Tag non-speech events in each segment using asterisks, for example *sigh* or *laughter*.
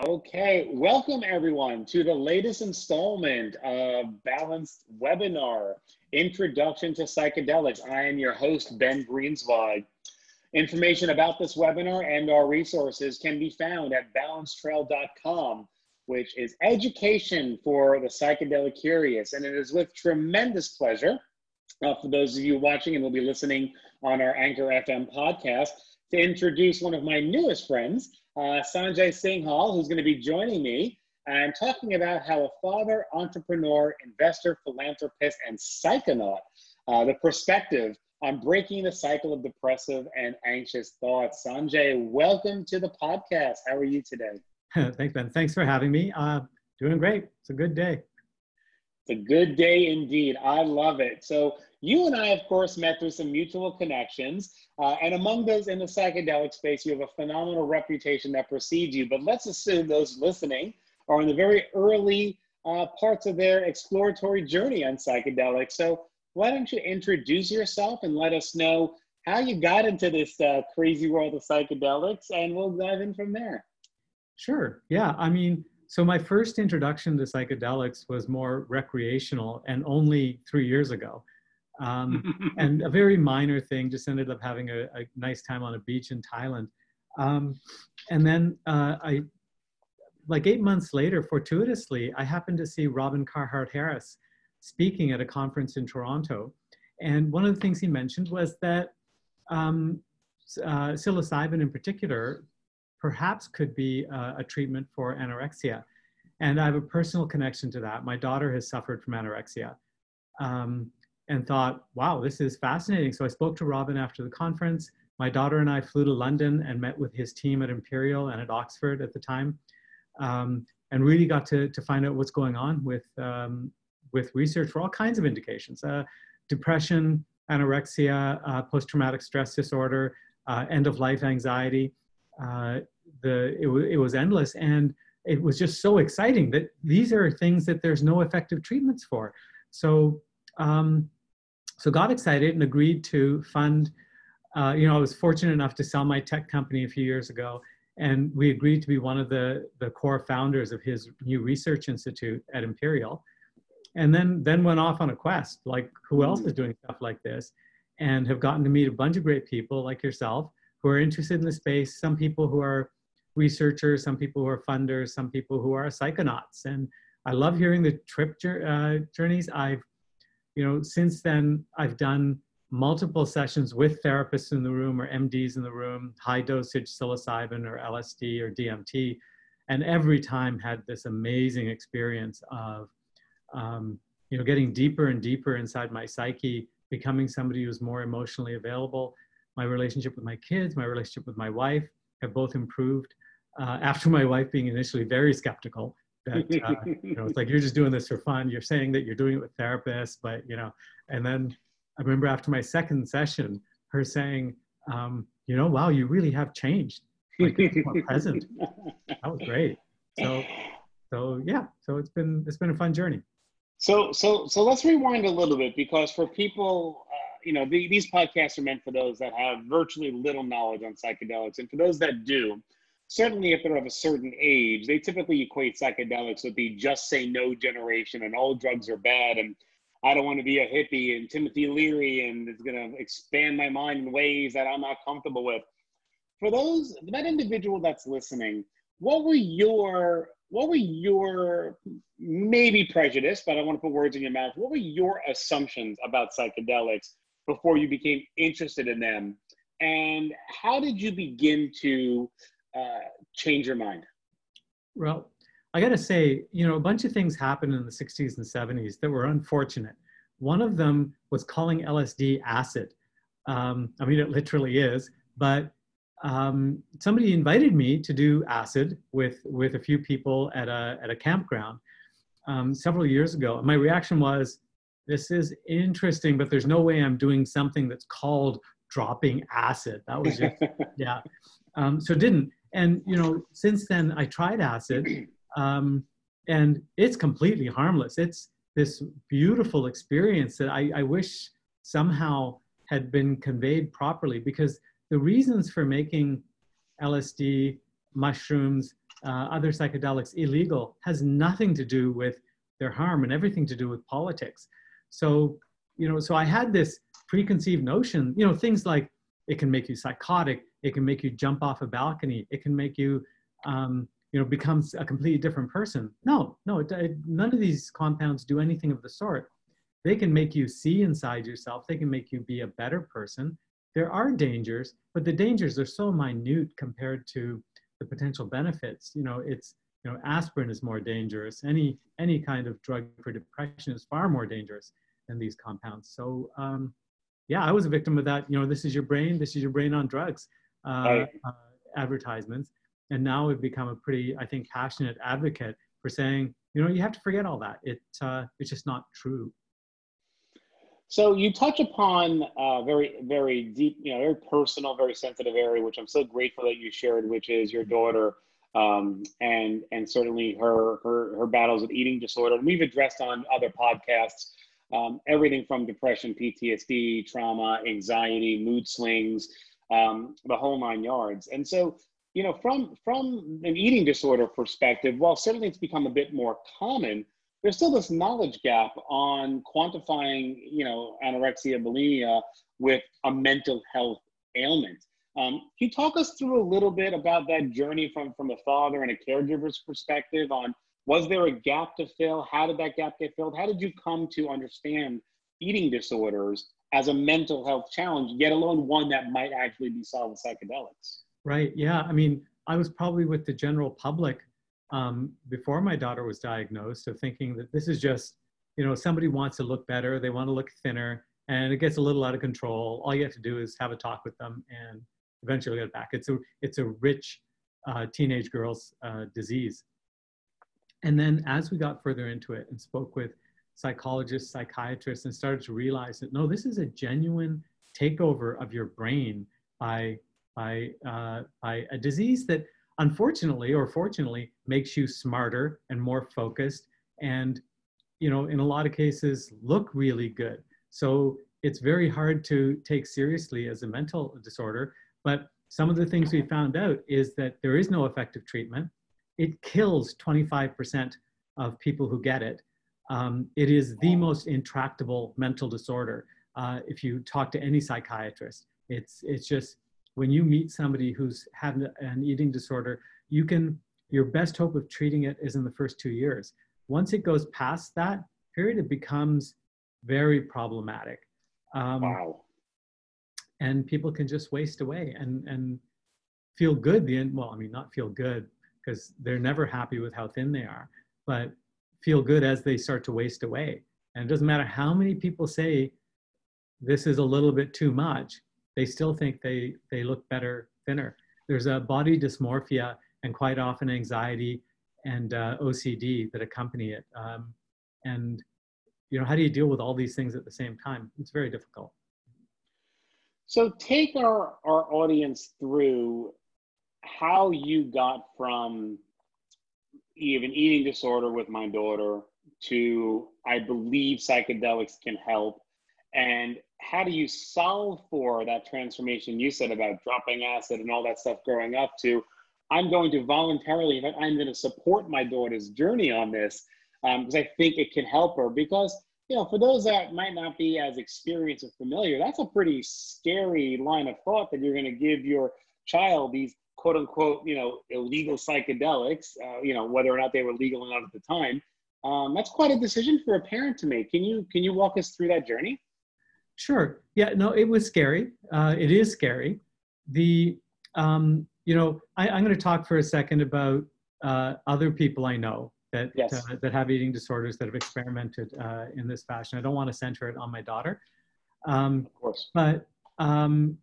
Okay, welcome everyone to the latest installment of Balanced Webinar, Introduction to Psychedelics. I am your host, Ben Greenswag. Information about this webinar and our resources can be found at balancedtrail.com, which is education for the psychedelic curious. And it is with tremendous pleasure, uh, for those of you watching and will be listening on our Anchor FM podcast, to introduce one of my newest friends, uh, Sanjay Singhal, who's going to be joining me and talking about how a father, entrepreneur, investor, philanthropist, and psychonaut, uh, the perspective on breaking the cycle of depressive and anxious thoughts. Sanjay, welcome to the podcast. How are you today? *laughs* Thanks, Ben. Thanks for having me. Uh, doing great. It's a good day. It's a good day indeed. I love it. So, you and I, of course, met through some mutual connections. Uh, and among those in the psychedelic space, you have a phenomenal reputation that precedes you. But let's assume those listening are in the very early uh, parts of their exploratory journey on psychedelics. So, why don't you introduce yourself and let us know how you got into this uh, crazy world of psychedelics, and we'll dive in from there. Sure. Yeah. I mean, so my first introduction to psychedelics was more recreational and only three years ago. Um, *laughs* and a very minor thing, just ended up having a, a nice time on a beach in Thailand. Um, and then uh, I, like eight months later, fortuitously, I happened to see Robin Carhart Harris speaking at a conference in Toronto. And one of the things he mentioned was that um, uh, psilocybin in particular perhaps could be a, a treatment for anorexia. And I have a personal connection to that. My daughter has suffered from anorexia um, and thought, wow, this is fascinating. So I spoke to Robin after the conference. My daughter and I flew to London and met with his team at Imperial and at Oxford at the time, um, and really got to, to find out what's going on with, um, with research for all kinds of indications uh, depression, anorexia, uh, post traumatic stress disorder, uh, end of life anxiety. Uh, the it, w- it was endless and it was just so exciting that these are things that there's no effective treatments for so um, so got excited and agreed to fund uh, you know i was fortunate enough to sell my tech company a few years ago and we agreed to be one of the the core founders of his new research institute at imperial and then then went off on a quest like who else is doing stuff like this and have gotten to meet a bunch of great people like yourself who are interested in the space some people who are researchers, some people who are funders, some people who are psychonauts. And I love hearing the trip uh, journeys. I've, you know, since then, I've done multiple sessions with therapists in the room or MDs in the room, high dosage psilocybin or LSD or DMT, and every time had this amazing experience of, um, you know, getting deeper and deeper inside my psyche, becoming somebody who's more emotionally available. My relationship with my kids, my relationship with my wife have both improved uh, *laughs* after my wife being initially very skeptical that uh, you know it's like you're just doing this for fun. You're saying that you're doing it with therapists but you know and then i remember after my second session her saying um, you know wow you really have changed. Like more present. That was great. So so yeah so it's been it's been a fun journey. So so so let's rewind a little bit because for people uh, you know the, these podcasts are meant for those that have virtually little knowledge on psychedelics and for those that do certainly if they're of a certain age, they typically equate psychedelics with the just say no generation and all drugs are bad and I don't want to be a hippie and Timothy Leary and it's going to expand my mind in ways that I'm not comfortable with. For those that individual that's listening, what were your what were your maybe prejudice, but I don't want to put words in your mouth. What were your assumptions about psychedelics before you became interested in them? And how did you begin to uh, change your mind? Well, I got to say, you know, a bunch of things happened in the 60s and 70s that were unfortunate. One of them was calling LSD acid. Um, I mean, it literally is, but um, somebody invited me to do acid with, with a few people at a, at a campground um, several years ago. And my reaction was, this is interesting, but there's no way I'm doing something that's called dropping acid. That was just, *laughs* yeah. Um, so didn't and you know since then i tried acid um, and it's completely harmless it's this beautiful experience that I, I wish somehow had been conveyed properly because the reasons for making lsd mushrooms uh, other psychedelics illegal has nothing to do with their harm and everything to do with politics. So, you know, so I had this preconceived notion, you know, things like it can make you psychotic, it can make you jump off a balcony, it can make you, um, you know, become a completely different person. No, no, it, it, none of these compounds do anything of the sort. They can make you see inside yourself, they can make you be a better person. There are dangers, but the dangers are so minute compared to the potential benefits. You know, it's you know aspirin is more dangerous. Any any kind of drug for depression is far more dangerous than these compounds. So um, yeah, I was a victim of that. You know, this is your brain. This is your brain on drugs. Uh, right. uh, advertisements, and now we've become a pretty, I think, passionate advocate for saying, you know, you have to forget all that. It uh, it's just not true. So you touch upon a very, very deep, you know, very personal, very sensitive area, which I'm so grateful that you shared, which is your daughter, um, and and certainly her her her battles with eating disorder. And we've addressed on other podcasts um, everything from depression, PTSD, trauma, anxiety, mood swings, um, the whole nine yards. And so, you know, from from an eating disorder perspective, while certainly it's become a bit more common, there's still this knowledge gap on quantifying, you know, anorexia, bulimia with a mental health ailment. Um, can you talk us through a little bit about that journey from, from a father and a caregiver's perspective on was there a gap to fill? How did that gap get filled? How did you come to understand eating disorders as a mental health challenge, yet alone one that might actually be solved with psychedelics? Right. Yeah. I mean, I was probably with the general public um, before my daughter was diagnosed of thinking that this is just, you know, somebody wants to look better, they want to look thinner, and it gets a little out of control. All you have to do is have a talk with them and eventually get it back. It's a, it's a rich uh, teenage girl's uh, disease. And then as we got further into it and spoke with psychologists, psychiatrists, and started to realize that no, this is a genuine takeover of your brain by, by, uh, by a disease that unfortunately or fortunately makes you smarter and more focused and you know in a lot of cases look really good. So it's very hard to take seriously as a mental disorder but some of the things we found out is that there is no effective treatment. It kills 25% of people who get it um, it is the most intractable mental disorder uh, if you talk to any psychiatrist it's it's just when you meet somebody who's had an eating disorder, you can, your best hope of treating it is in the first two years. Once it goes past that period, it becomes very problematic. Um, wow. And people can just waste away and, and feel good. The end, well, I mean, not feel good because they're never happy with how thin they are, but feel good as they start to waste away. And it doesn't matter how many people say this is a little bit too much, they still think they, they look better thinner. There's a body dysmorphia and quite often anxiety and uh, OCD that accompany it. Um, and you know, how do you deal with all these things at the same time? It's very difficult. So take our, our audience through how you got from even eating disorder with my daughter to I believe psychedelics can help. And how do you solve for that transformation you said about dropping acid and all that stuff growing up to i'm going to voluntarily i'm going to support my daughter's journey on this because um, i think it can help her? Because you know for those that might not be as experienced or familiar that's a pretty scary line of thought that you're going to give your child these quote unquote you know illegal psychedelics uh, you know whether or not they were legal or not at the time um, that's quite a decision for a parent to make can you can you walk us through that journey Sure. Yeah. No, it was scary. Uh, it is scary. The um, you know, I, am going to talk for a second about uh, other people I know that yes. uh, that have eating disorders that have experimented uh, in this fashion. I don't want to center it on my daughter. Um, of course. But um,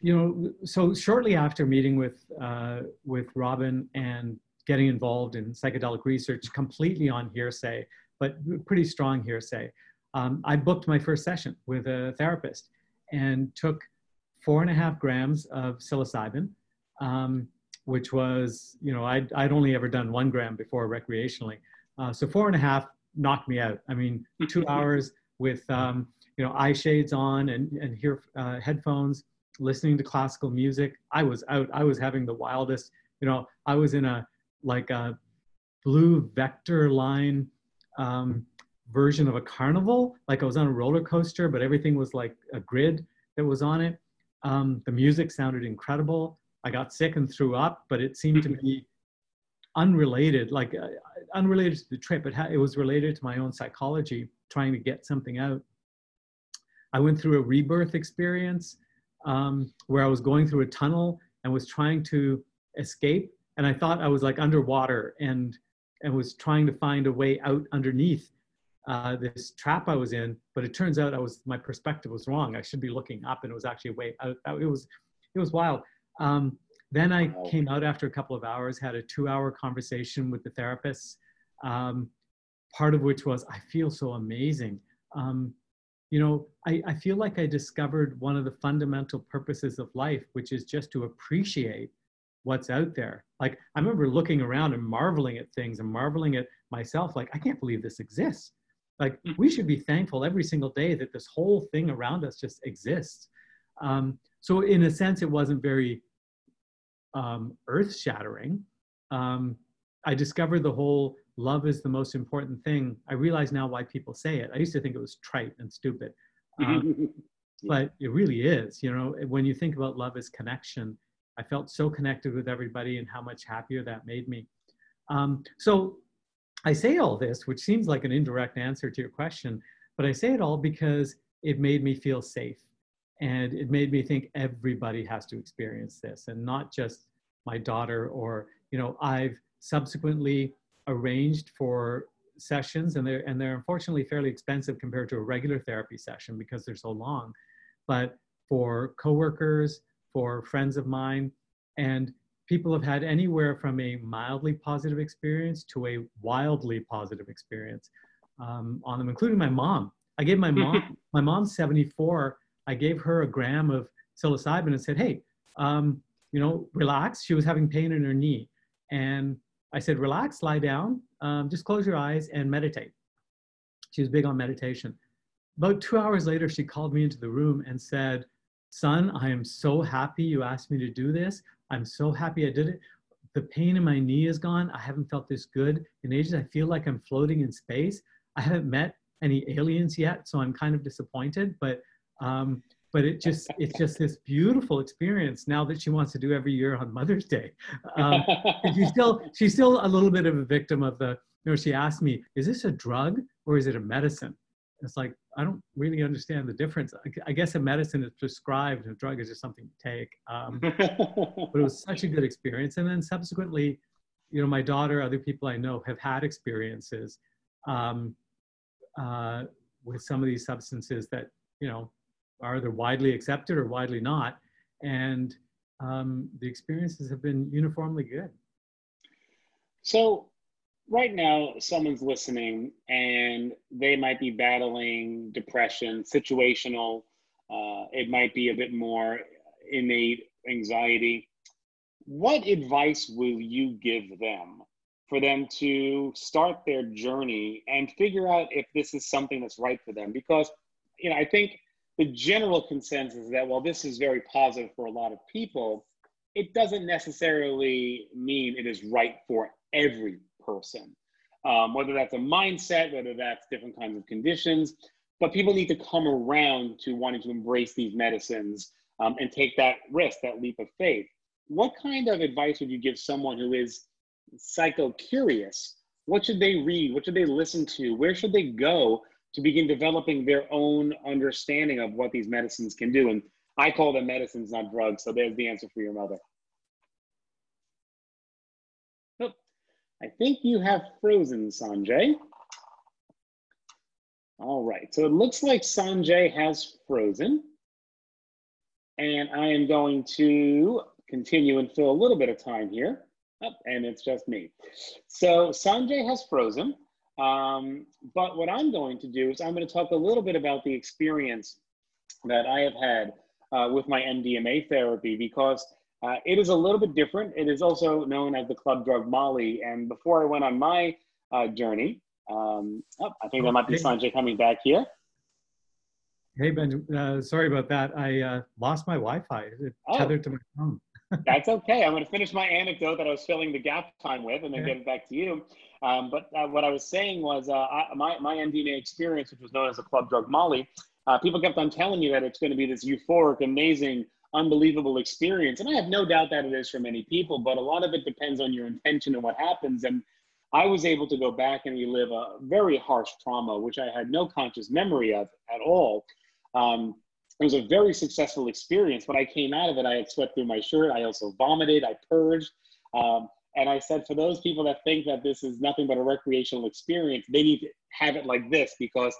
you know, so shortly after meeting with uh, with Robin and getting involved in psychedelic research, completely on hearsay, but pretty strong hearsay um, I booked my first session with a therapist and took four and a half grams of psilocybin, um, which was, you know, I'd, I'd only ever done one gram before recreationally. Uh, so four and a half knocked me out. I mean, two *laughs* hours with, um, you know, eye shades on and, and hear uh, headphones, listening to classical music. I was out. I was having the wildest, you know, I was in a, like a blue vector line um, version of a carnival. Like I was on a roller coaster, but everything was like a grid that was on it. Um, the music sounded incredible. I got sick and threw up, but it seemed to be unrelated, like uh, unrelated to the trip. It, ha- it was related to my own psychology, trying to get something out. I went through a rebirth experience um, where I was going through a tunnel and was trying to escape, and I thought I was like underwater and and was trying to find a way out underneath uh, this trap I was in. But it turns out I was my perspective was wrong. I should be looking up, and it was actually a way out. It was it was wild. Um, then I came out after a couple of hours, had a two-hour conversation with the therapists. Um, part of which was I feel so amazing. Um, you know, I, I feel like I discovered one of the fundamental purposes of life, which is just to appreciate what's out there. Like I remember looking around and marveling at things and marveling at myself, like, I can't believe this exists. Like hmm. we should be thankful every single day that this whole thing around us just exists. Um, so in a sense, it wasn't very um, earth shattering. Um, I discovered the whole love is the most important thing. I realize now why people say it. I used to think it was trite and stupid, *laughs* um, but it really is. You know, when you think about love as connection, I felt so connected with everybody and how much happier that made me. Um, so I say all this, which seems like an indirect answer to your question, but I say it all because it made me feel safe. And it made me think everybody has to experience this and not just my daughter or, you know, I've subsequently arranged for sessions and they're and they're unfortunately fairly expensive compared to a regular therapy session because they're so long. But for coworkers for friends of mine and people have had anywhere from a mildly positive experience to a wildly positive experience um, on them including my mom. I gave my mom *laughs* my mom's 74 i gave her a gram of psilocybin and said hey um, you know relax. She was having pain in her knee. And I said, relax, lie down, um, just close your eyes and meditate. She was big on meditation. About two hours later, she called me into the room and said, Son, I am so happy you asked me to do this. I'm so happy I did it. The pain in my knee is gone. I haven't felt this good in ages. I feel like I'm floating in space. I haven't met any aliens yet, so I'm kind of disappointed, but um, but it just it's just this beautiful experience now that she wants to do every year on mother's day. Um, she's still she's still a little bit of a victim of the you know she asked me is this a drug or is it a medicine? It's like i don't really understand the difference. I, guess a medicine is prescribed and a drug is just something to take um, *laughs* but it was such a good experience. And then subsequently you know my daughter other people i know have had experiences um, uh, with some of these substances that you know are either widely accepted or widely not. And um, the experiences have been uniformly good. So, right now, someone's listening and they might be battling depression, situational, uh, it might be a bit more innate anxiety. What advice will you give them for them to start their journey and figure out if this is something that's right for them? Because, you know, I think the general consensus is that while this is very positive for a lot of people, it doesn't necessarily mean it is right for every person. Um, whether that's a mindset, whether that's different kinds of conditions, but people need to come around to wanting to embrace these medicines um, and take that risk, that leap of faith. What kind of advice would you give someone who is psycho curious? What should they read? What should they listen to? Where should they go to begin developing their own understanding of what these medicines can do. And I call them medicines, not drugs. So there's the answer for your mother. Oh, I think you have frozen, Sanjay. All right, so it looks like Sanjay has frozen. And I am going to continue and fill a little bit of time here. Oh, and it's just me. So Sanjay has frozen. Um, but what I'm going to do is I'm going to talk a little bit about the experience that I have had uh, with my MDMA therapy because uh, it is a little bit different. It is also known as the club drug Molly. And before I went on my uh, journey, um, oh, I think there might be Sanjay coming back here. Hey Ben, uh, sorry about that. I uh, lost my Wi-Fi. It oh. tethered to my phone. That's okay. I'm going to finish my anecdote that I was filling the gap time with, and then yeah. get it back to you. Um, but uh, what I was saying was, uh, I, my my MDMA experience, which was known as a club drug Molly, uh, people kept on telling you that it's going to be this euphoric, amazing, unbelievable experience, and I have no doubt that it is for many people. But a lot of it depends on your intention and what happens. And I was able to go back and relive a very harsh trauma, which I had no conscious memory of at all. Um, it was a very successful experience. When I came out of it, I had sweat through my shirt. I also vomited. I purged. Um, and I said, for those people that think that this is nothing but a recreational experience, they need to have it like this because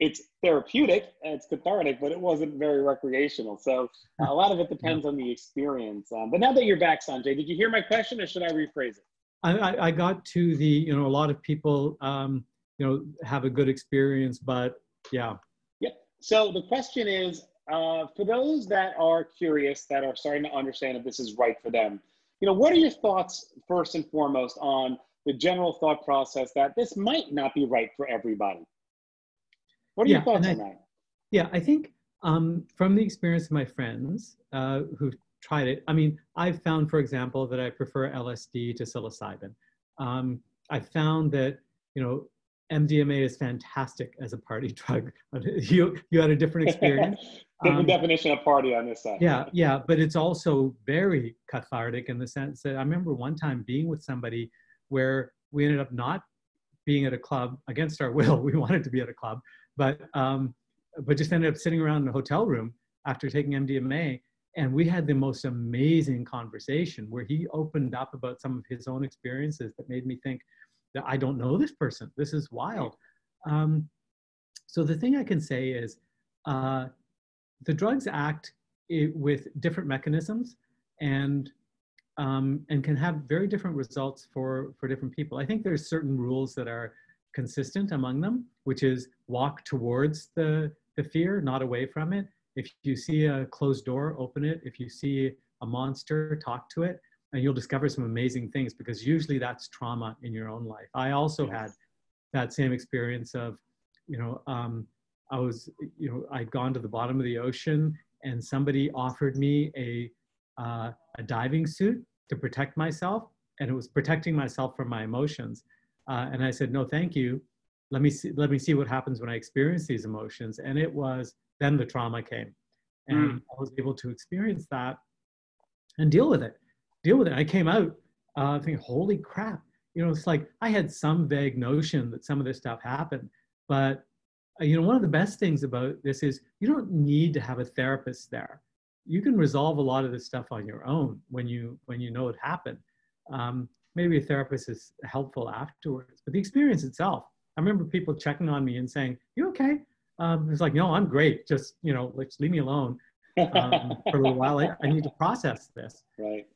it's therapeutic and it's cathartic, but it wasn't very recreational. So uh, a lot of it *laughs* depends on the experience. Um, but now that you're back, Sanjay, did you hear my question or should I rephrase it? I, I got to the, you know, a lot of people, um, you know, have a good experience, but yeah. Yep. So the question is, uh, for those that are curious, that are starting to understand if this is right for them, you know, what are your thoughts first and foremost on the general thought process that this might not be right for everybody? What are yeah, your thoughts I, on that? Yeah, I think um, from the experience of my friends uh, who tried it, I mean, I've found, for example, that I prefer LSD to psilocybin. Um, I found that, you know, MDMA is fantastic as a party *laughs* drug. *laughs* you you had a different *laughs* experience. Different um, definition of party on this side. Yeah, yeah, but it's also very cathartic in the sense that I remember one time being with somebody where we ended up not being at a club against our will. *laughs* We wanted to be at a club, but um, but just ended up sitting around in a hotel room after taking MDMA, and we had the most amazing conversation where he opened up about some of his own experiences that made me think that I don't know this person. This is wild. Um, so the thing I can say is uh, the drugs act it, with different mechanisms and um, and can have very different results for for different people. I think there's certain rules that are consistent among them, which is walk towards the the fear, not away from it. If you see a closed door, open it. If you see a monster, talk to it and you'll discover some amazing things because usually that's trauma in your own life. I also yes. had that same experience of, you know, um, I was, you know, I'd gone to the bottom of the ocean and somebody offered me a, uh, a diving suit to protect myself. And it was protecting myself from my emotions. Uh, and I said, no, thank you. Let me see, let me see what happens when I experience these emotions. And it was, then the trauma came. And mm. I was able to experience that and deal with it deal with it. I came out uh, thinking, holy crap. You know, it's like I had some vague notion that some of this stuff happened. But, you know, one of the best things about this is you don't need to have a therapist there. You can resolve a lot of this stuff on your own when you when you know it happened. Um, maybe a therapist is helpful afterwards, but the experience itself. I remember people checking on me and saying, "You okay?" Um, it's like, "No, I'm great. Just you know, let's leave me alone um, for a little while. I, I need to process this." *laughs* Right.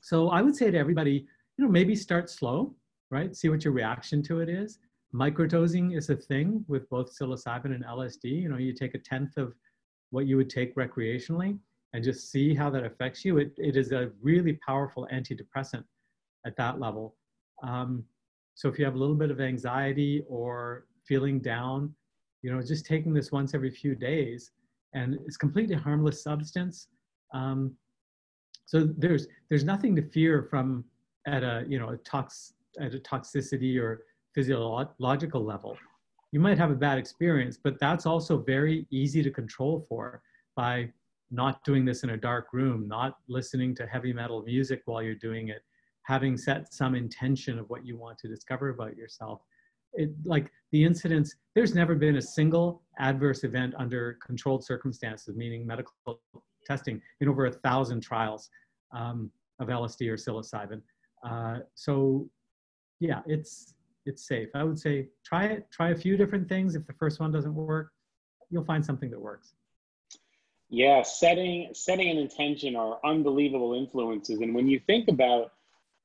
So I would say to everybody, you know, maybe start slow, right? See what your reaction to it is. Microdosing is a thing with both psilocybin and LSD. You know, you take a tenth of what you would take recreationally and just see how that affects you. It, it is a really powerful antidepressant at that level. Um, so if you have a little bit of anxiety or feeling down, you know, just taking this once every few days and it's completely harmless substance. Um, so there's there's nothing to fear from at a you know a tox at a toxicity or physiological level. You might have a bad experience, but that's also very easy to control for by not doing this in a dark room, not listening to heavy metal music while you're doing it, having set some intention of what you want to discover about yourself. It, like the incidents, there's never been a single adverse event under controlled circumstances, meaning medical testing in over a thousand trials um, of LSD or psilocybin. Uh, so yeah, it's it's safe. I would say try it. Try a few different things. If the first one doesn't work, you'll find something that works. Yeah, setting setting an intention are unbelievable influences. And when you think about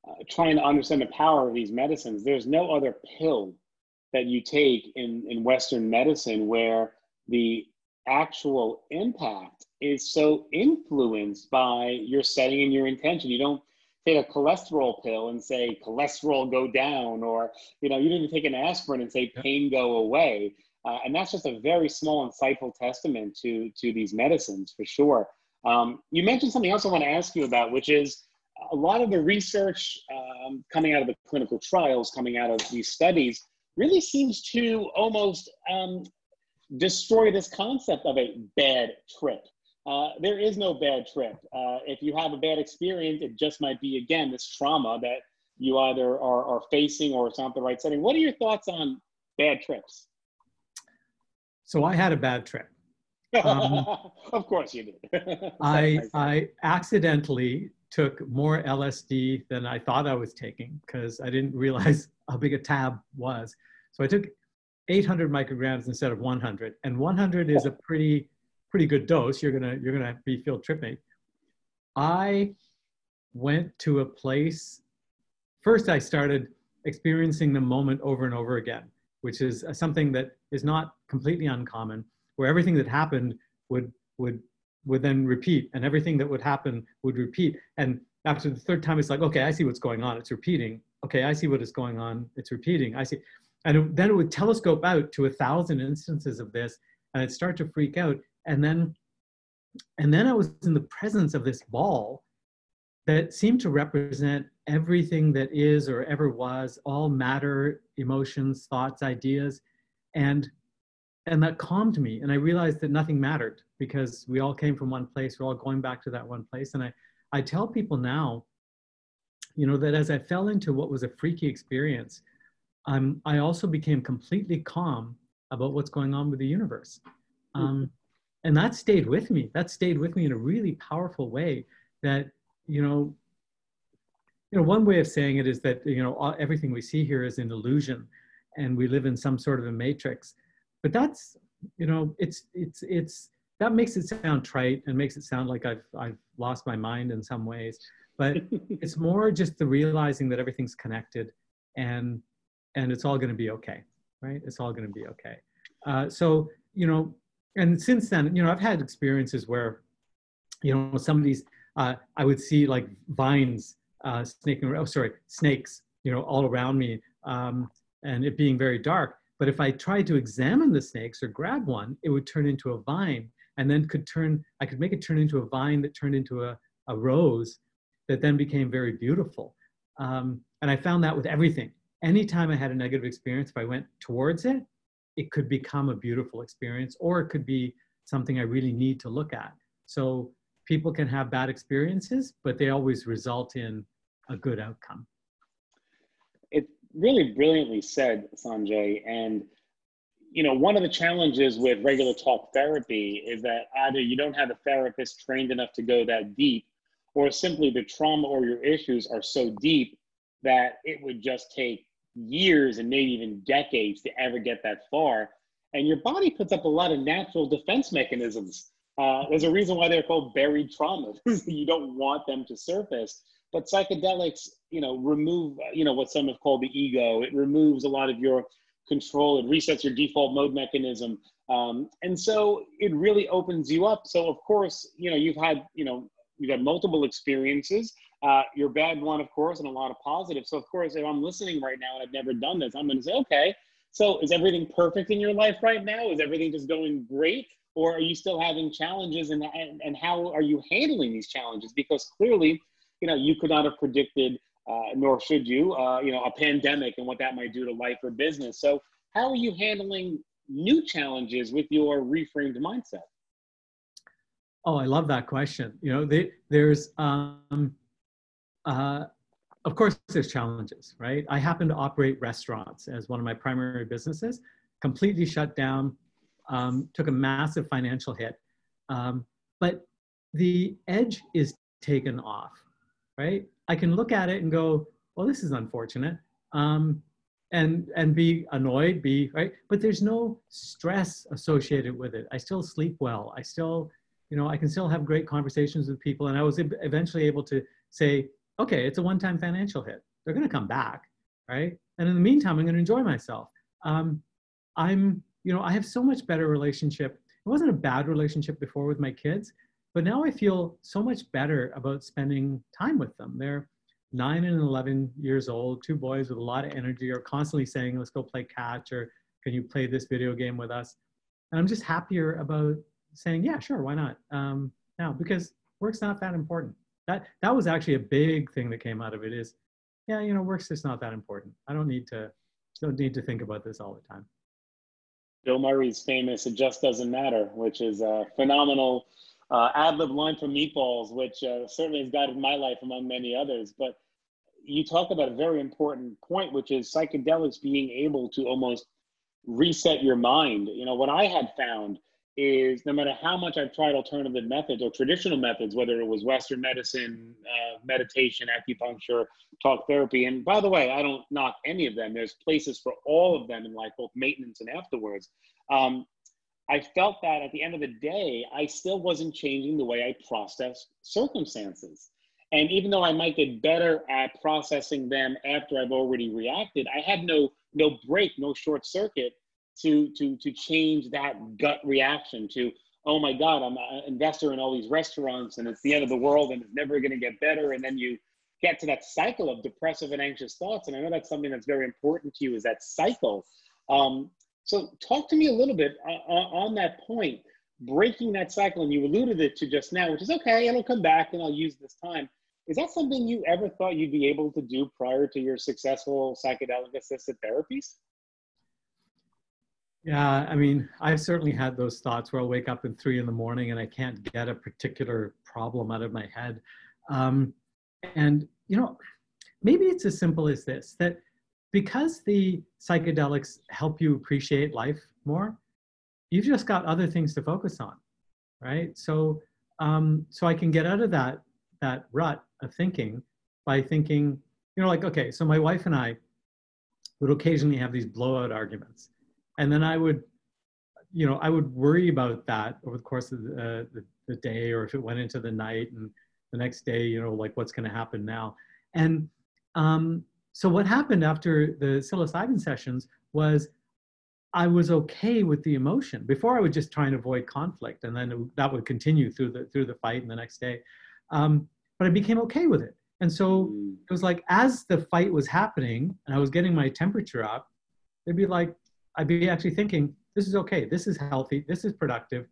uh, trying to understand the power of these medicines, there's no other pill that you take in, in Western medicine where the actual impact is so influenced by your setting and your intention. You don't take a cholesterol pill and say cholesterol go down, or you know, you didn't even take an aspirin and say pain go away. Uh, and that's just a very small, insightful testament to to these medicines for sure. Um, you mentioned something else I want to ask you about, which is a lot of the research um, coming out of the clinical trials, coming out of these studies, really seems to almost um, destroy this concept of a bad trip. Uh, there is no bad trip. Uh, if you have a bad experience, it just might be, again, this trauma that you either are, are facing or it's not the right setting. What are your thoughts on bad trips? So I had a bad trip. Um, *laughs* of course you did. *laughs* I, I accidentally took more LSD than I thought I was taking because I didn't realize *laughs* how big a tab was. So I took 800 micrograms instead of 100, and 100 is a pretty pretty good dose. You're gonna you're gonna be feel tripping. I went to a place. First, I started experiencing the moment over and over again, which is something that is not completely uncommon, where everything that happened would would would then repeat, and everything that would happen would repeat. And after the third time, it's like, okay, I see what's going on. It's repeating. Okay, I see what is going on. It's repeating. I see. And then it would telescope out to a thousand instances of this, and I'd start to freak out and then and then i was in the presence of this ball that seemed to represent everything that is or ever was all matter emotions thoughts ideas. And and that calmed me. And i realized that nothing mattered because we all came from one place. We're all going back to that one place. And i i tell people now you know that as i fell into what was a freaky experience um, i also became completely calm about what's going on with the universe. Um, and that stayed with me. That stayed with me in a really powerful way that you know you know one way of saying it is that you know everything we see here is an illusion and we live in some sort of a matrix. But that's you know it's it's it's that makes it sound trite and makes it sound like i've i've lost my mind in some ways. But *laughs* it's more just the realizing that everything's connected and and it's all going to be okay right? It's all going to be okay. Uh, so you know and since then, you know, I've had experiences where, you know, some of these, uh, I would see like vines uh, snaking, oh, sorry, snakes, you know, all around me, um, and it being very dark. But if I tried to examine the snakes or grab one, it would turn into a vine, and then could turn, I could make it turn into a vine that turned into a, a rose that then became very beautiful. Um, and I found that with everything. Anytime I had a negative experience, if I went towards it, it could become a beautiful experience or it could be something I really need to look at. So people can have bad experiences, but they always result in a good outcome. It's really brilliantly said, Sanjay. And you know, one of the challenges with regular talk therapy is that either you don't have a therapist trained enough to go that deep, or simply the trauma or your issues are so deep that it would just take years and maybe even decades to ever get that far. And your body puts up a lot of natural defense mechanisms. Uh, there's a reason why they're called buried traumas. *laughs* you don't want them to surface. But psychedelics, you know, remove, you know, what some have called the ego. It removes a lot of your control. It resets your default mode mechanism. Um, and so it really opens you up. So of course, you know, you've had, you know, you've had multiple experiences. Uh, your bad one, of course, and a lot of positive. So, of course, if I'm listening right now and I've never done this, I'm going to say, okay, so is everything perfect in your life right now? Is everything just going great? Or are you still having challenges and, and, and how are you handling these challenges? Because clearly, you know, you could not have predicted, uh, nor should you, uh, you know, a pandemic and what that might do to life or business. So, how are you handling new challenges with your reframed mindset? Oh, I love that question. You know, they, there's, um, uh, of course, there's challenges, right? I happen to operate restaurants as one of my primary businesses, completely shut down, um, took a massive financial hit. Um, but the edge is taken off, right? I can look at it and go, well, this is unfortunate. Um, and, and be annoyed, be, right? But there's no stress associated with it. I still sleep well. I still, you know, I can still have great conversations with people. And I was eventually able to say, okay, it's a one-time financial hit. They're going to come back, right? And in the meantime, I'm going to enjoy myself. Um, I'm, you know, I have so much better relationship. It wasn't a bad relationship before with my kids, but now I feel so much better about spending time with them. They're nine and 11 years old, two boys with a lot of energy are constantly saying, let's go play catch or can you play this video game with us? And I'm just happier about saying, yeah, sure, why not? Um, now because work's not that important. That that was actually a big thing that came out of it is, yeah, you know, work's just not that important. I don't need to don't need to think about this all the time. Bill Murray's famous "It Just Doesn't Matter," which is a phenomenal uh, ad lib line from Meatballs, which uh, certainly has guided my life among many others. But you talk about a very important point, which is psychedelics being able to almost reset your mind. You know, what I had found is no matter how much I've tried alternative methods or traditional methods, whether it was Western medicine, uh, meditation, acupuncture, talk therapy, and by the way, I don't knock any of them. There's places for all of them in life, both maintenance and afterwards. Um, I felt that at the end of the day, I still wasn't changing the way I process circumstances. And even though I might get better at processing them after I've already reacted, I had no no break, no short circuit to to to change that gut reaction to oh my god i'm an investor in all these restaurants and it's the end of the world and it's never going to get better. And then you get to that cycle of depressive and anxious thoughts. And i know that's something that's very important to you is that cycle. Um, so talk to me a little bit on that point breaking that cycle. And you alluded it to just now which is okay it'll come back and i'll use this time. Is that something you ever thought you'd be able to do prior to your successful psychedelic assisted therapies yeah, I mean, I've certainly had those thoughts where I'll wake up at three in the morning and I can't get a particular problem out of my head. Um, and, you know, maybe it's as simple as this that because the psychedelics help you appreciate life more, you've just got other things to focus on, right? So, um, so I can get out of that that rut of thinking by thinking, you know, like okay, so my wife and I would occasionally have these blowout arguments, and then I would, you know, I would worry about that over the course of the, uh, the, the, day, or if it went into the night, and the next day, you know, like what's going to happen now. And um, so what happened after the psilocybin sessions was I was okay with the emotion. Before I would just try and avoid conflict, and then it, that would continue through the through the fight and the next day. Um, but I became okay with it. And so mm. it was like as the fight was happening and I was getting my temperature up, they'd be like, I'd be actually thinking, this is okay, this is healthy, this is productive,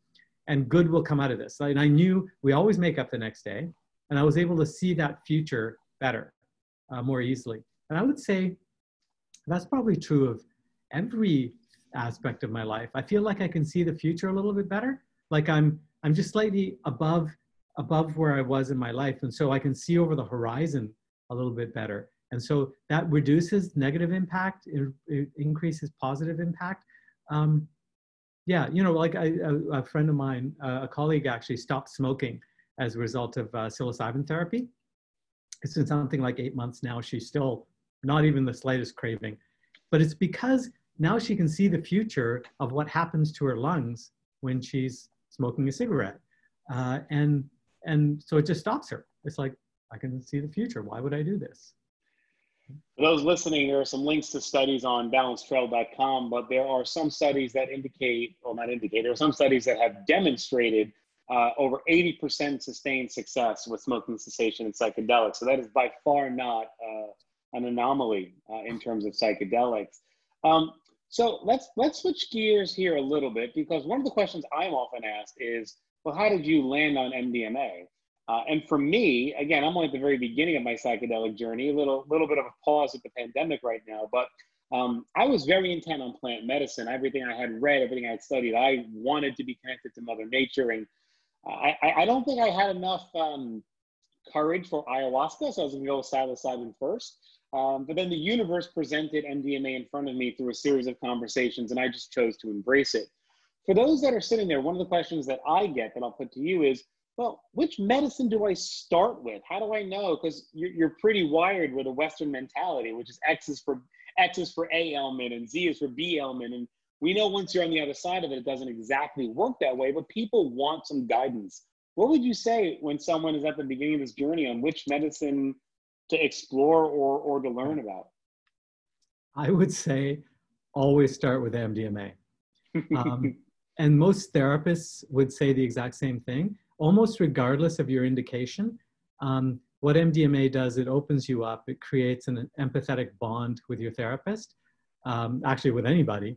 and good will come out of this. And I knew we always make up the next day, and I was able to see that future better, uh, more easily. And I would say that's probably true of every aspect of my life. I feel like I can see the future a little bit better. Like I'm, I'm just slightly above, above where I was in my life, and so I can see over the horizon a little bit better. And so that reduces negative impact, it, it increases positive impact. Um, yeah, you know, like a, a friend of mine, uh, a colleague actually stopped smoking as a result of uh, psilocybin therapy. It's been something like eight months now. She's still not even the slightest craving. But it's because now she can see the future of what happens to her lungs when she's smoking a cigarette. Uh, and, and so it just stops her. It's like, I can see the future. Why would I do this? For those listening, there are some links to studies on balancetrail.com, but there are some studies that indicate, well, not indicate, there are some studies that have demonstrated uh, over 80% sustained success with smoking cessation and psychedelics. So that is by far not uh, an anomaly uh, in terms of psychedelics. Um, so let's let's switch gears here a little bit because one of the questions I'm often asked is, well, how did you land on MDMA? Uh, and for me, again, I'm only at the very beginning of my psychedelic journey, a little, little bit of a pause with the pandemic right now, but um, I was very intent on plant medicine. Everything I had read, everything I had studied, I wanted to be connected to Mother Nature. And I, I don't think I had enough um, courage for ayahuasca, so I was to go with psilocybin first. Um, but then the universe presented MDMA in front of me through a series of conversations, and I just chose to embrace it. For those that are sitting there, one of the questions that I get that I'll put to you is, well, which medicine do I start with? How do I know? Because you're, you're pretty wired with a Western mentality, which is X is for X is for A ailment and Z is for B ailment. And we know once you're on the other side of it, it doesn't exactly work that way, but people want some guidance. What would you say when someone is at the beginning of this journey on which medicine to explore or, or to learn about? I would say always start with MDMA. *laughs* Um, and most therapists would say the exact same thing almost regardless of your indication. Um, what MDMA does, it opens you up, it creates an empathetic bond with your therapist, um, actually with anybody,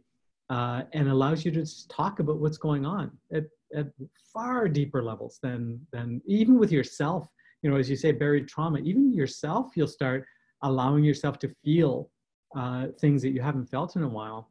uh, and allows you to just talk about what's going on. It, at far deeper levels than than even with yourself. You know, as you say, buried trauma. Even yourself, you'll start allowing yourself to feel uh, things that you haven't felt in a while,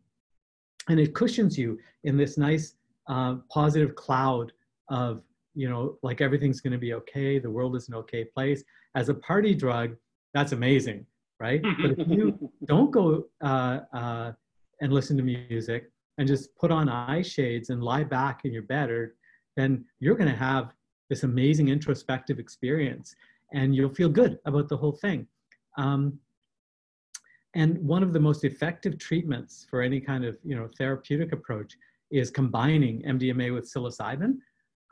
and it cushions you in this nice uh, positive cloud of you know, like everything's going to be okay. The world is an okay place. As a party drug, that's amazing, right? but if you *laughs* don't go uh, uh, and listen to music and just put on eye shades and lie back in your bed, or then you're going to have this amazing introspective experience, and you'll feel good about the whole thing. Um, and one of the most effective treatments for any kind of you know therapeutic approach is combining MDMA with psilocybin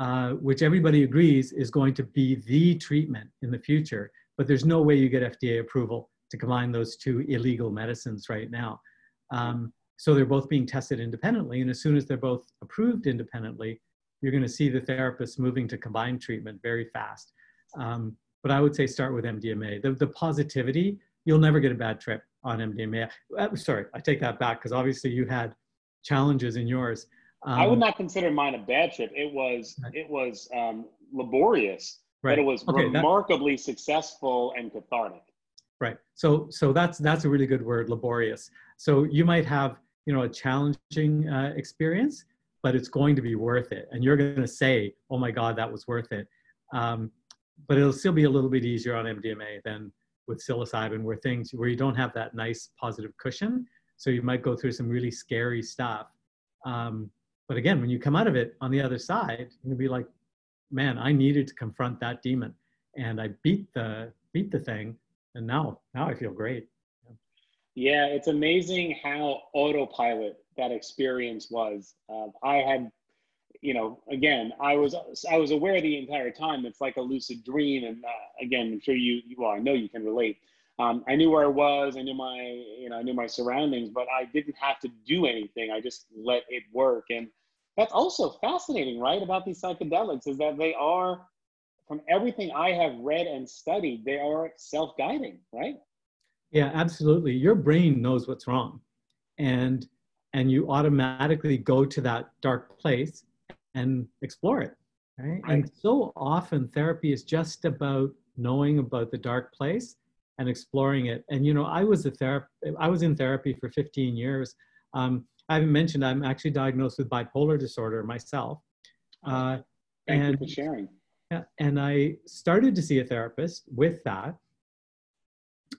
uh, which everybody agrees is going to be the treatment in the future. But there's no way you get FDA approval to combine those two illegal medicines right now. Um, so they're both being tested independently. And as soon as they're both approved independently, you're going to see the therapists moving to combined treatment very fast. Um, but I would say start with MDMA. The, the positivity, you'll never get a bad trip on MDMA. Uh, sorry, I take that back because obviously you had challenges in yours. Um, I would um, not consider mine a bad trip. It was right. it was um, laborious, right. but it was okay, remarkably that, successful and cathartic. Right. So so that's that's a really good word, laborious. So you might have you know a challenging uh, experience, but it's going to be worth it, and you're going to say, "Oh my God, that was worth it." Um, but it'll still be a little bit easier on MDMA than with psilocybin, where things where you don't have that nice positive cushion. So you might go through some really scary stuff. Um, but again, when you come out of it on the other side, you'll be like, man, I needed to confront that demon, and I beat the beat the thing, and now now I feel great. Yeah, it's amazing how autopilot that experience was. Uh, I had, you know, again, I was I was aware the entire time. It's like a lucid dream, and uh, again, I'm sure you, well, I know you can relate. Um, I knew where I was. I knew my, you know, I knew my surroundings, but I didn't have to do anything. I just let it work. And that's also fascinating, right? About these psychedelics is that they are, from everything I have read and studied, they are self-guiding, right? Yeah, absolutely. Your brain knows what's wrong, and and you automatically go to that dark place and explore it. Right? right. And so often therapy is just about knowing about the dark place and exploring it. And you know, I was a therapist. I was in therapy for 15 years. Um, I haven't mentioned I'm actually diagnosed with bipolar disorder myself. Uh, Thank and, you for sharing. Yeah, and I started to see a therapist with that.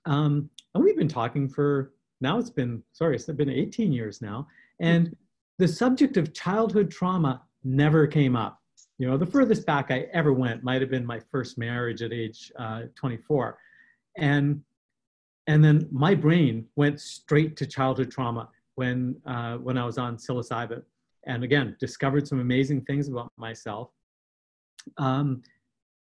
Um, and we've been talking for now. It's been sorry, it's been 18 years now, and the subject of childhood trauma never came up. You know, the furthest back I ever went might have been my first marriage at age uh, 24 and and then my brain went straight to childhood trauma when uh, when I was on psilocybin, and again discovered some amazing things about myself. Um,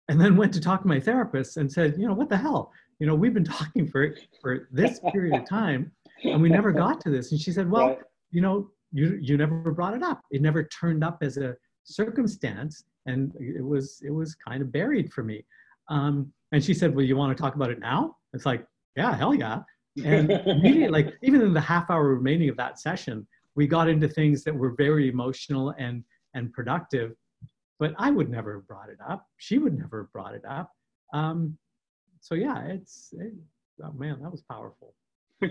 and then went to talk to my therapist and said, you know, what the hell? You know, we've been talking for for this period of time, and we never got to this. And she said, well, right. you know, you you never brought it up. It never turned up as a circumstance, and it was it was kind of buried for me. Um, and she said, well, you want to talk about it now? It's like, yeah, hell yeah. And *laughs* immediately, like even in the half hour remaining of that session, we got into things that were very emotional and and productive. But I would never have brought it up. She would never have brought it up. Um, so yeah, it's it, oh man, that was powerful. *laughs*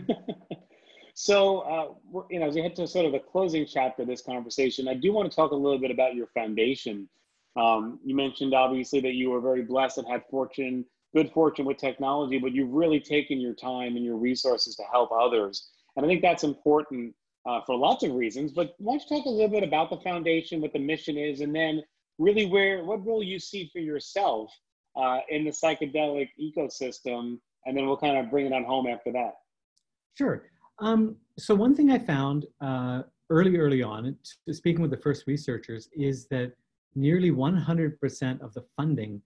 so uh, you know, as we head to sort of the closing chapter of this conversation, I do want to talk a little bit about your foundation. Um, you mentioned obviously that you were very blessed and had fortune good fortune with technology, but you've really taken your time and your resources to help others. And I think that's important uh, for lots of reasons. But why don't you talk a little bit about the foundation, what the mission is, and then really where what role you see for yourself uh, in the psychedelic ecosystem, and then we'll kind of bring it on home after that. Sure. Um, so one thing I found uh, early, early on, speaking with the first researchers, is that nearly 100% of the funding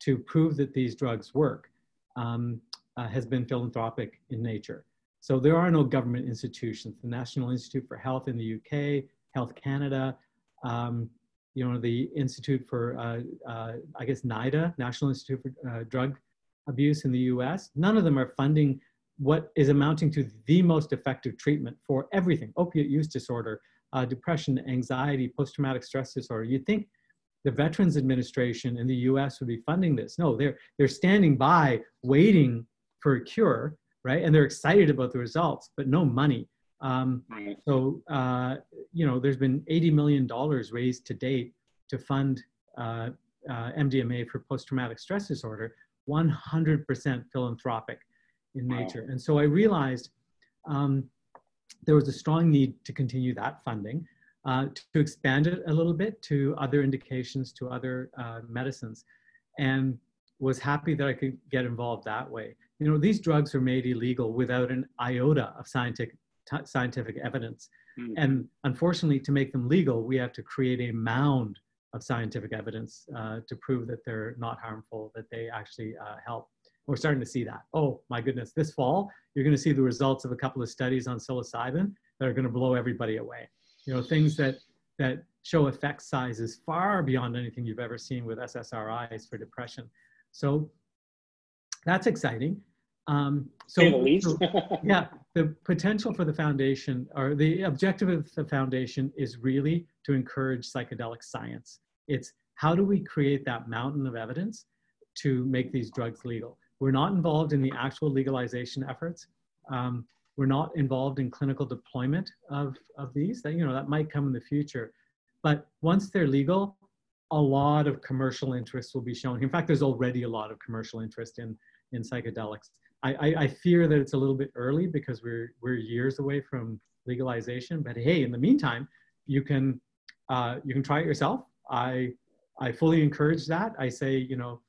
to prove that these drugs work um, uh, has been philanthropic in nature. So there are no government institutions. The National Institute for Health in the UK, Health Canada, um, you know, the Institute for, uh, uh, I guess, NIDA, National Institute for uh, Drug Abuse in the US, none of them are funding what is amounting to the most effective treatment for everything, opiate use disorder, uh, depression, anxiety, post-traumatic stress disorder. You'd think the Veterans Administration in the US would be funding this. No, they're, they're standing by waiting for a cure, right? And they're excited about the results, but no money. Um. So, uh, you know, there's been $80 million raised to date to fund uh, uh, MDMA for post-traumatic stress disorder, 100% philanthropic in wow. nature. And so I realized um, there was a strong need to continue that funding uh, to expand it a little bit to other indications, to other uh, medicines, and was happy that I could get involved that way. You know, these drugs are made illegal without an iota of scientific scientific evidence, mm-hmm. and unfortunately, to make them legal, we have to create a mound of scientific evidence uh, to prove that they're not harmful, that they actually uh, help. We're starting to see that. Oh my goodness, this fall, you're going to see the results of a couple of studies on psilocybin that are going to blow everybody away you know, things that, that show effect sizes far beyond anything you've ever seen with SSRIs for depression. So that's exciting. Um, so, so, yeah, the potential for the foundation or the objective of the foundation is really to encourage psychedelic science. It's how do we create that mountain of evidence to make these drugs legal? We're not involved in the actual legalization efforts. Um, we're not involved in clinical deployment of, of these. That, you know, that might come in the future. But once they're legal, a lot of commercial interest will be shown. In fact, there's already a lot of commercial interest in, in psychedelics. I, I, I fear that it's a little bit early because we're, we're years away from legalization. But hey, in the meantime, you can, uh, you can try it yourself. I, I fully encourage that. I say, you know,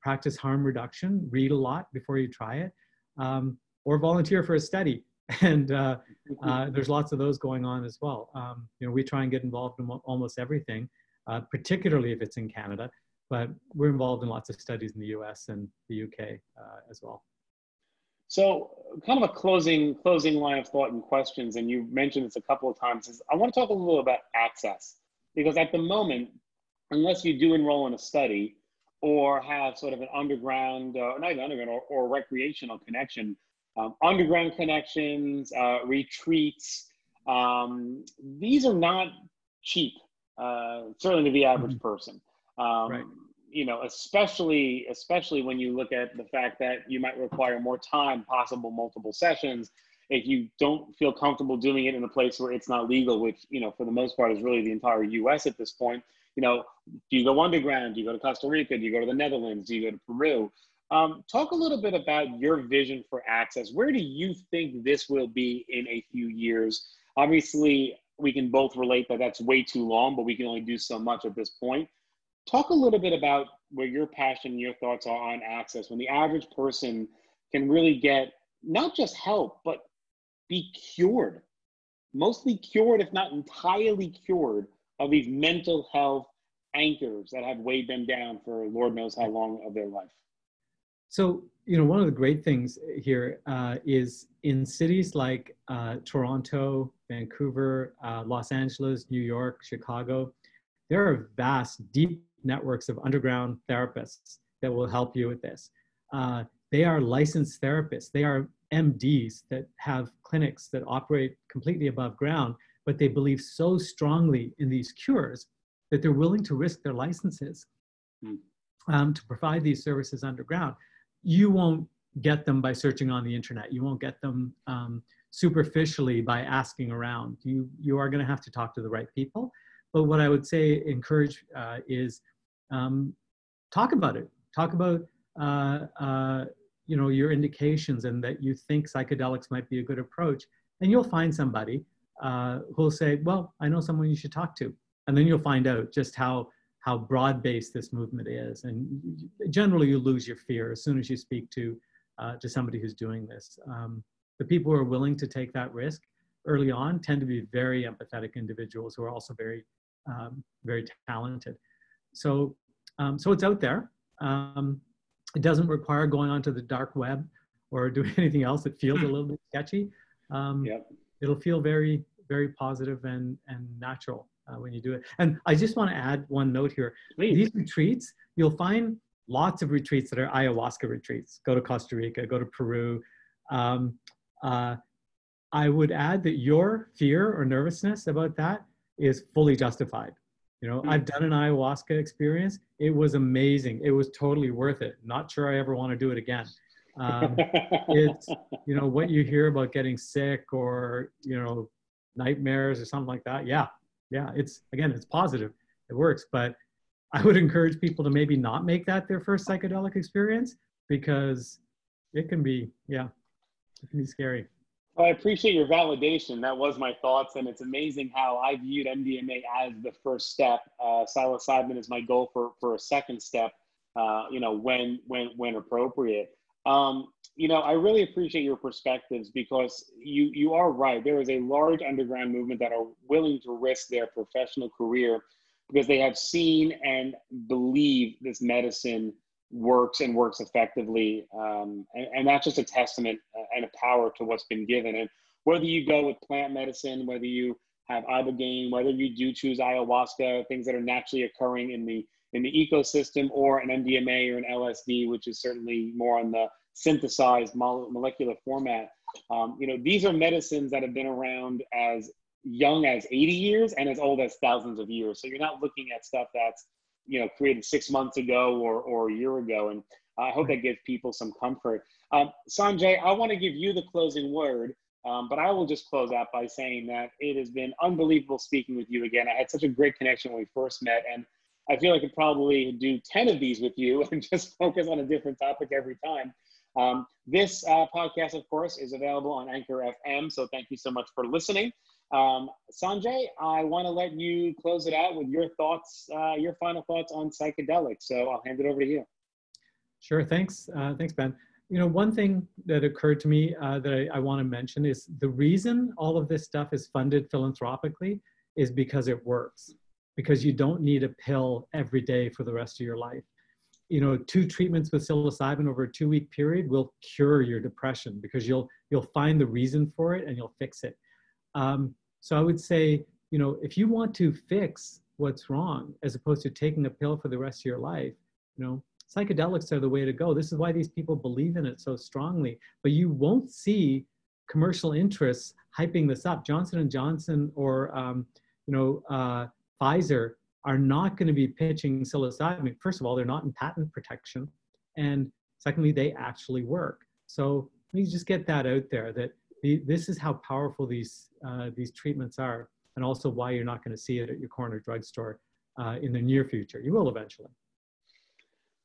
practice harm reduction, read a lot before you try it, um, or volunteer for a study. *laughs* and uh, uh, there's lots of those going on as well. Um, you know, we try and get involved in almost everything, uh, particularly if it's in Canada, but we're involved in lots of studies in the U.S. and the UK uh, as well. So, kind of a closing closing line of thought and questions, and you mentioned this a couple of times. Is I want to talk a little about access because at the moment, unless you do enroll in a study or have sort of an underground, uh, not even underground, or, or recreational connection um, underground connections, uh, retreats. Um, these are not cheap, uh, certainly to the average mm-hmm. person. Um, right. You know, especially especially when you look at the fact that you might require more time, possible multiple sessions, if you don't feel comfortable doing it in a place where it's not legal, which you know for the most part is really the entire U.S. at this point. You know, do you go underground? Do you go to Costa Rica? Do you go to the Netherlands? Do you go to Peru? Um, talk a little bit about your vision for access. Where do you think this will be in a few years? Obviously, we can both relate that that's way too long, but we can only do so much at this point. Talk a little bit about where your passion, and your thoughts are on access when the average person can really get not just help, but be cured, mostly cured, if not entirely cured, of these mental health anchors that have weighed them down for Lord knows how long of their life. So, you know, one of the great things here uh, is in cities like uh, Toronto, Vancouver, uh, Los Angeles, New York, Chicago, there are vast, deep networks of underground therapists that will help you with this. Uh, they are licensed therapists. They are MDs that have clinics that operate completely above ground, but they believe so strongly in these cures that they're willing to risk their licenses mm. um, to provide these services underground you won't get them by searching on the internet. You won't get them um, superficially by asking around. You, you are going to have to talk to the right people. But what I would say, encourage uh, is um, talk about it. Talk about uh, uh, you know your indications and that you think psychedelics might be a good approach, and you'll find somebody uh, who'll say, "Well, I know someone you should talk to," and then you'll find out just how how broad-based this movement is. And generally, you lose your fear as soon as you speak to uh, to somebody who's doing this. Um, the people who are willing to take that risk early on tend to be very empathetic individuals who are also very um, very talented. So um, so it's out there. Um, it doesn't require going onto the dark web or *laughs* doing anything else that feels a little bit sketchy. Um, yep. It'll feel very very positive and and natural uh, when you do it. And I just want to add one note here. Please. These retreats, you'll find lots of retreats that are ayahuasca retreats. Go to Costa Rica, go to Peru. Um, uh, I would add that your fear or nervousness about that is fully justified. You know, I've done an ayahuasca experience. It was amazing. It was totally worth it. Not sure I ever want to do it again. Um, it's *laughs* you know what you hear about getting sick or you know nightmares or something like that. Yeah, yeah. It's again, it's positive. It works, but *laughs* I would encourage people to maybe not make that their first psychedelic experience because it can be, yeah, it can be scary. Well, I appreciate your validation. That was my thoughts, and it's amazing how I viewed MDMA as the first step. Uh, psilocybin is my goal for for a second step. Uh, you know, when when when appropriate. Um, you know, I really appreciate your perspectives because you you are right. There is a large underground movement that are willing to risk their professional career because they have seen and believe this medicine works and works effectively. Um, and, and, that's just a testament and a power to what's been given. And whether you go with plant medicine, whether you have ibogaine, whether you do choose ayahuasca, things that are naturally occurring in the in the ecosystem, or an MDMA or an LSD, which is certainly more on the synthesized molecular format. Um, you know, these are medicines that have been around as young as 80 years and as old as thousands of years. So you're not looking at stuff that's, you know, created six months ago or, or a year ago. And I hope that gives people some comfort. Um, Sanjay, I want to give you the closing word, um, but I will just close out by saying that it has been unbelievable speaking with you again. I had such a great connection when we first met, and I feel I could probably do 10 of these with you *laughs* and just focus on a different topic every time. Um, this uh, podcast, of course, is available on Anchor FM, so thank you so much for listening. Um, Sanjay, I want to let you close it out with your thoughts, uh, your final thoughts on psychedelics. So I'll hand it over to you. Sure. Thanks. Uh, thanks, Ben. You know, one thing that occurred to me uh, that I, I want to mention is the reason all of this stuff is funded philanthropically is because it works, because you don't need a pill every day for the rest of your life. You know, two treatments with psilocybin over a two-week period will cure your depression because you'll you'll find the reason for it and you'll fix it. Um, so I would say, you know, if you want to fix what's wrong, as opposed to taking a pill for the rest of your life, you know, psychedelics are the way to go. This is why these people believe in it so strongly. But you won't see commercial interests hyping this up. Johnson and Johnson or um, you know uh, Pfizer are not going to be pitching psilocybin. First of all, they're not in patent protection, and secondly, they actually work. So let me just get that out there that the, this is how powerful these, uh, these treatments are, and also why you're not going to see it at your corner drugstore uh, in the near future. You will eventually.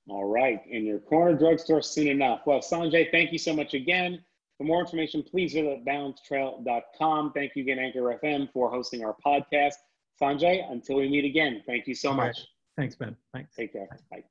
All right, in your corner drugstore soon enough. Well, Sanjay, thank you so much again. For more information, please visit balancetrail.com. Thank you again, Anchor FM, for hosting our podcast. Sanjay, until we meet again, thank you so All much. Right. Thanks, Ben. Thanks. Take care. Bye.